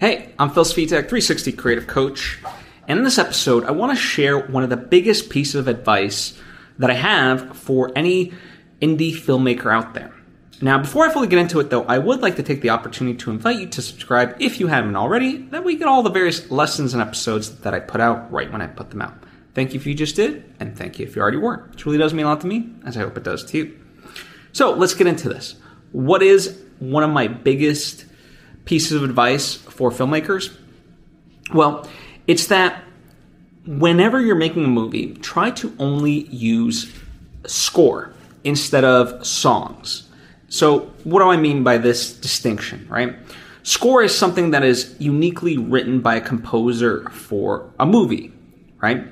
Hey, I'm Phil Svitek, 360 Creative Coach, and in this episode, I want to share one of the biggest pieces of advice that I have for any indie filmmaker out there. Now, before I fully get into it, though, I would like to take the opportunity to invite you to subscribe if you haven't already. That way, you get all the various lessons and episodes that I put out right when I put them out. Thank you if you just did, and thank you if you already weren't. It truly does mean a lot to me, as I hope it does to you. So, let's get into this. What is one of my biggest pieces of advice for filmmakers? Well, it's that whenever you're making a movie, try to only use score instead of songs. So, what do I mean by this distinction, right? Score is something that is uniquely written by a composer for a movie, right?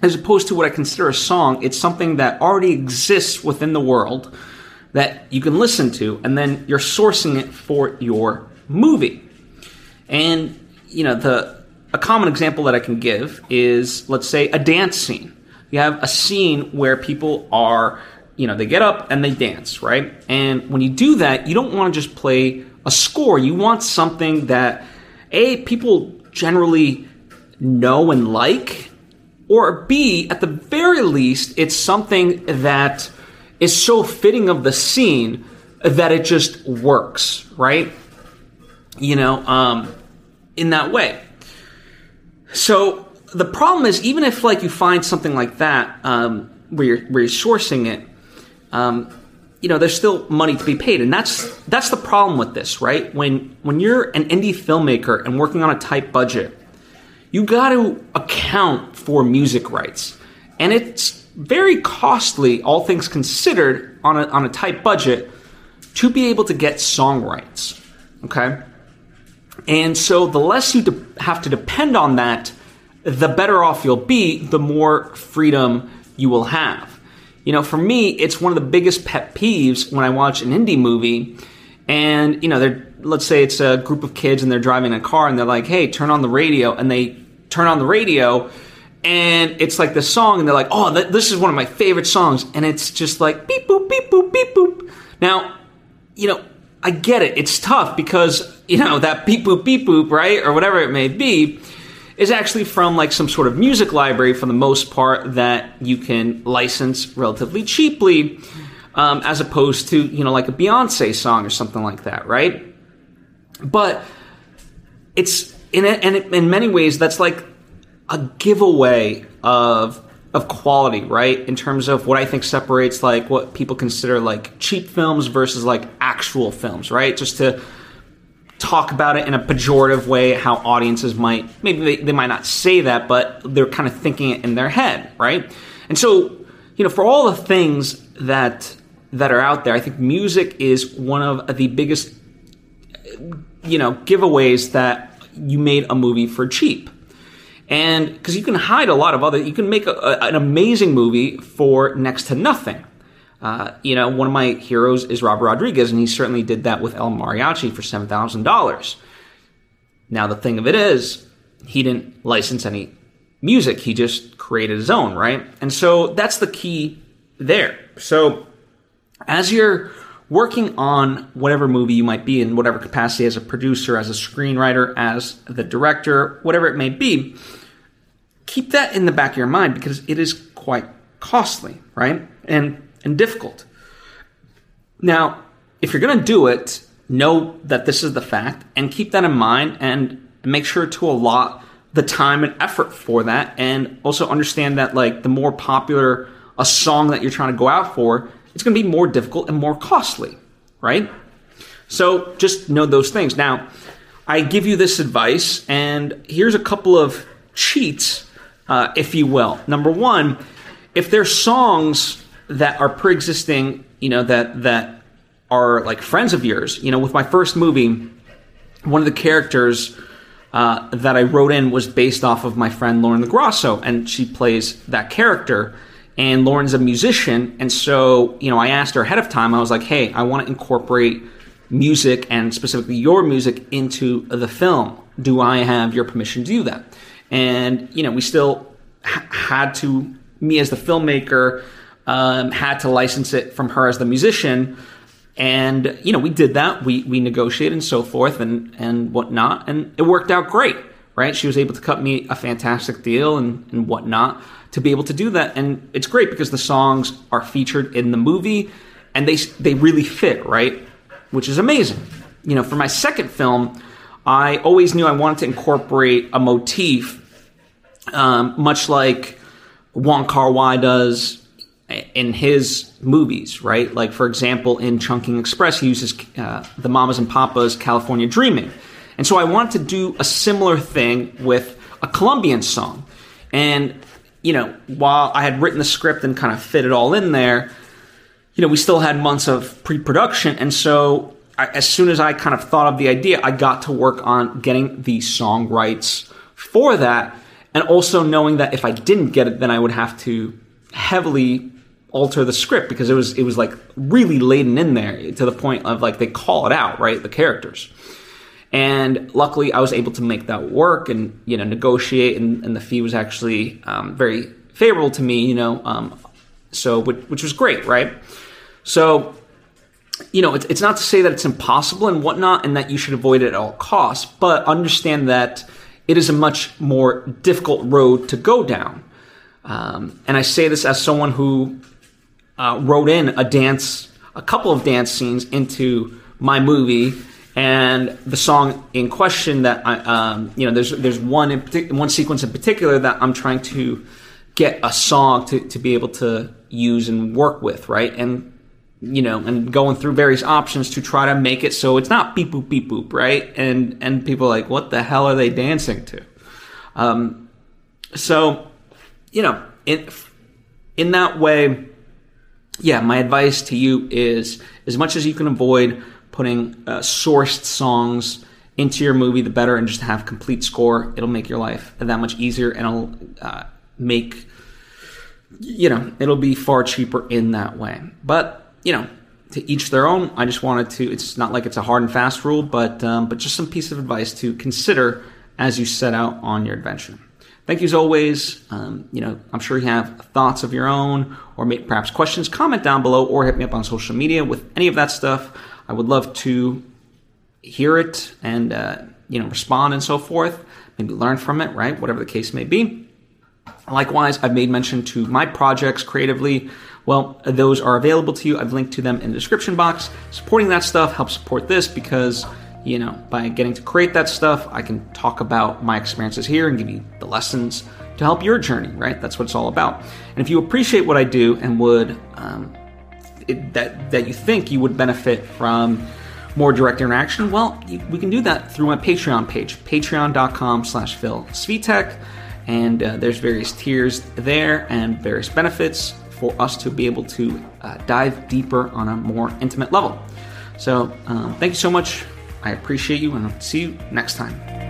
As opposed to what I consider a song, it's something that already exists within the world that you can listen to, and then you're sourcing it for your movie. And you know, the a common example that I can give is let's say a dance scene. You have a scene where people are, you know, they get up and they dance, right? And when you do that, you don't want to just play a score. You want something that A, people generally know and like, or B, at the very least, it's something that is so fitting of the scene that it just works, right? You know, um, in that way. So the problem is, even if like you find something like that um, where you're where you're sourcing it, um, you know, there's still money to be paid, and that's that's the problem with this, right? When when you're an indie filmmaker and working on a tight budget, you got to account for music rights, and it's very costly, all things considered, on a, on a tight budget to be able to get song rights. Okay? And so the less you de- have to depend on that, the better off you'll be, the more freedom you will have. You know, for me, it's one of the biggest pet peeves when I watch an indie movie and, you know, they're, let's say it's a group of kids and they're driving a car and they're like, hey, turn on the radio. And they turn on the radio and it's like the song, and they're like, "Oh, th- this is one of my favorite songs," and it's just like beep boop beep boop beep boop. Now, you know, I get it; it's tough because you know that beep boop beep boop, right, or whatever it may be, is actually from like some sort of music library for the most part that you can license relatively cheaply, um, as opposed to you know like a Beyonce song or something like that, right? But it's in it, and in many ways that's like a giveaway of of quality, right? In terms of what I think separates like what people consider like cheap films versus like actual films, right? Just to talk about it in a pejorative way, how audiences might maybe they, they might not say that, but they're kind of thinking it in their head, right? And so, you know, for all the things that that are out there, I think music is one of the biggest you know giveaways that you made a movie for cheap and because you can hide a lot of other, you can make a, a, an amazing movie for next to nothing. Uh, you know, one of my heroes is Robert Rodriguez, and he certainly did that with El Mariachi for seven thousand dollars. Now the thing of it is, he didn't license any music; he just created his own, right? And so that's the key there. So as you're working on whatever movie you might be in, whatever capacity as a producer, as a screenwriter, as the director, whatever it may be, keep that in the back of your mind because it is quite costly, right? And and difficult. Now, if you're going to do it, know that this is the fact and keep that in mind and make sure to allot the time and effort for that and also understand that like the more popular a song that you're trying to go out for it's going to be more difficult and more costly, right? So just know those things. Now, I give you this advice, and here's a couple of cheats, uh, if you will. Number one, if there's songs that are pre-existing, you know, that that are like friends of yours, you know, with my first movie, one of the characters uh, that I wrote in was based off of my friend Lauren LaGrasso, and she plays that character and Lauren's a musician, and so you know I asked her ahead of time. I was like, "Hey, I want to incorporate music and specifically your music into the film. Do I have your permission to do that?" And you know, we still ha- had to me as the filmmaker um, had to license it from her as the musician. And you know, we did that. We we negotiated and so forth and and whatnot, and it worked out great. Right? She was able to cut me a fantastic deal and and whatnot to be able to do that. And it's great because the songs are featured in the movie, and they they really fit. Right? Which is amazing. You know, for my second film, I always knew I wanted to incorporate a motif, um, much like Wong Kar Wai does in his movies, right? Like, for example, in Chungking Express, he uses uh, the Mamas and Papas California Dreaming. And so I wanted to do a similar thing with a Colombian song. And, you know, while I had written the script and kind of fit it all in there, you know, we still had months of pre production. And so I, as soon as I kind of thought of the idea, I got to work on getting the song rights for that. And also knowing that if I didn't get it, then I would have to heavily alter the script because it was it was like really laden in there to the point of like they call it out right the characters and luckily i was able to make that work and you know negotiate and, and the fee was actually um, very favorable to me you know um, so which, which, was great right? So you know it's, it's not to say that it's impossible and whatnot and that you should avoid it at all costs but understand that it is a much more difficult road to go down. Um, and I say this as someone who uh, wrote in a dance, a couple of dance scenes into my movie, and the song in question that I, um, you know, there's there's one in partic- one sequence in particular that I'm trying to get a song to, to be able to use and work with, right? And you know, and going through various options to try to make it so it's not beep boop beep boop, right? And and people like, what the hell are they dancing to? Um, so, you know, in in that way, yeah, my advice to you is as much as you can avoid putting uh, sourced songs into your movie, the better, and just have complete score. It'll make your life that much easier, and it'll uh, make you know it'll be far cheaper in that way. But you know, to each their own. I just wanted to. It's not like it's a hard and fast rule, but um, but just some piece of advice to consider as you set out on your adventure. Thank you as always. Um, you know, I'm sure you have thoughts of your own or perhaps questions. Comment down below or hit me up on social media with any of that stuff. I would love to hear it and, uh, you know, respond and so forth. Maybe learn from it, right? Whatever the case may be. Likewise, I've made mention to my projects creatively. Well, those are available to you. I've linked to them in the description box. Supporting that stuff helps support this because you know, by getting to create that stuff, I can talk about my experiences here and give you the lessons to help your journey, right? That's what it's all about. And if you appreciate what I do and would, um, it, that, that you think you would benefit from more direct interaction, well, we can do that through my Patreon page, patreon.com slash Phil Svitek. And uh, there's various tiers there and various benefits for us to be able to uh, dive deeper on a more intimate level. So, um, thank you so much I appreciate you and I'll see you next time.